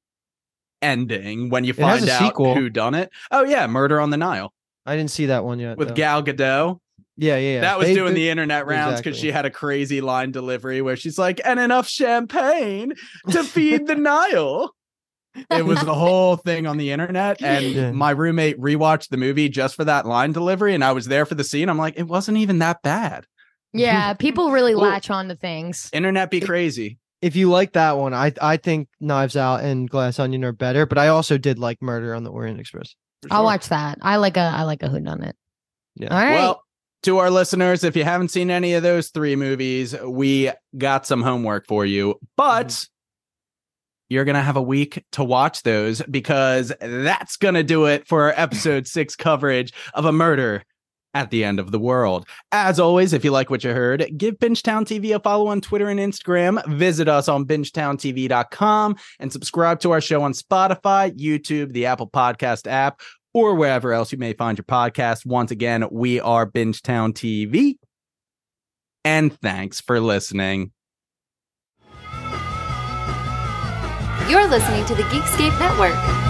ending when you find out sequel. who done it. Oh yeah, Murder on the Nile I didn't see that one yet. with though. Gal Gadot. yeah, yeah, yeah. That was They- doing they- the internet rounds because exactly. she had a crazy line delivery where she's like, "And enough champagne to feed the Nile." It was the whole thing on the internet, and Yeah. my roommate rewatched the movie just for that line delivery, and I was there for the scene. I'm like, it wasn't even that bad. Yeah, people really Well- latch on to things. Internet be crazy. if you like that one, I I think Knives Out and Glass Onion are better, but I also did like Murder on the Orient Express. For I'll sure. watch that. I like a I like a whodunit. Yeah. All right. Well, to our listeners, if you haven't seen any of those three movies, we got some homework for you, but Mm-hmm. you're going to have a week to watch those because that's going to do it for our episode six coverage of a murder at the end of the world. As always, if you like what you heard, give Bingetown TV a follow on Twitter and Instagram. Visit us on bingetowntv.com and subscribe to our show on Spotify, YouTube, the Apple Podcast app, or wherever else you may find your podcast. Once again, we are Bingetown TV. And thanks for listening. You're listening to the Geekscape Network.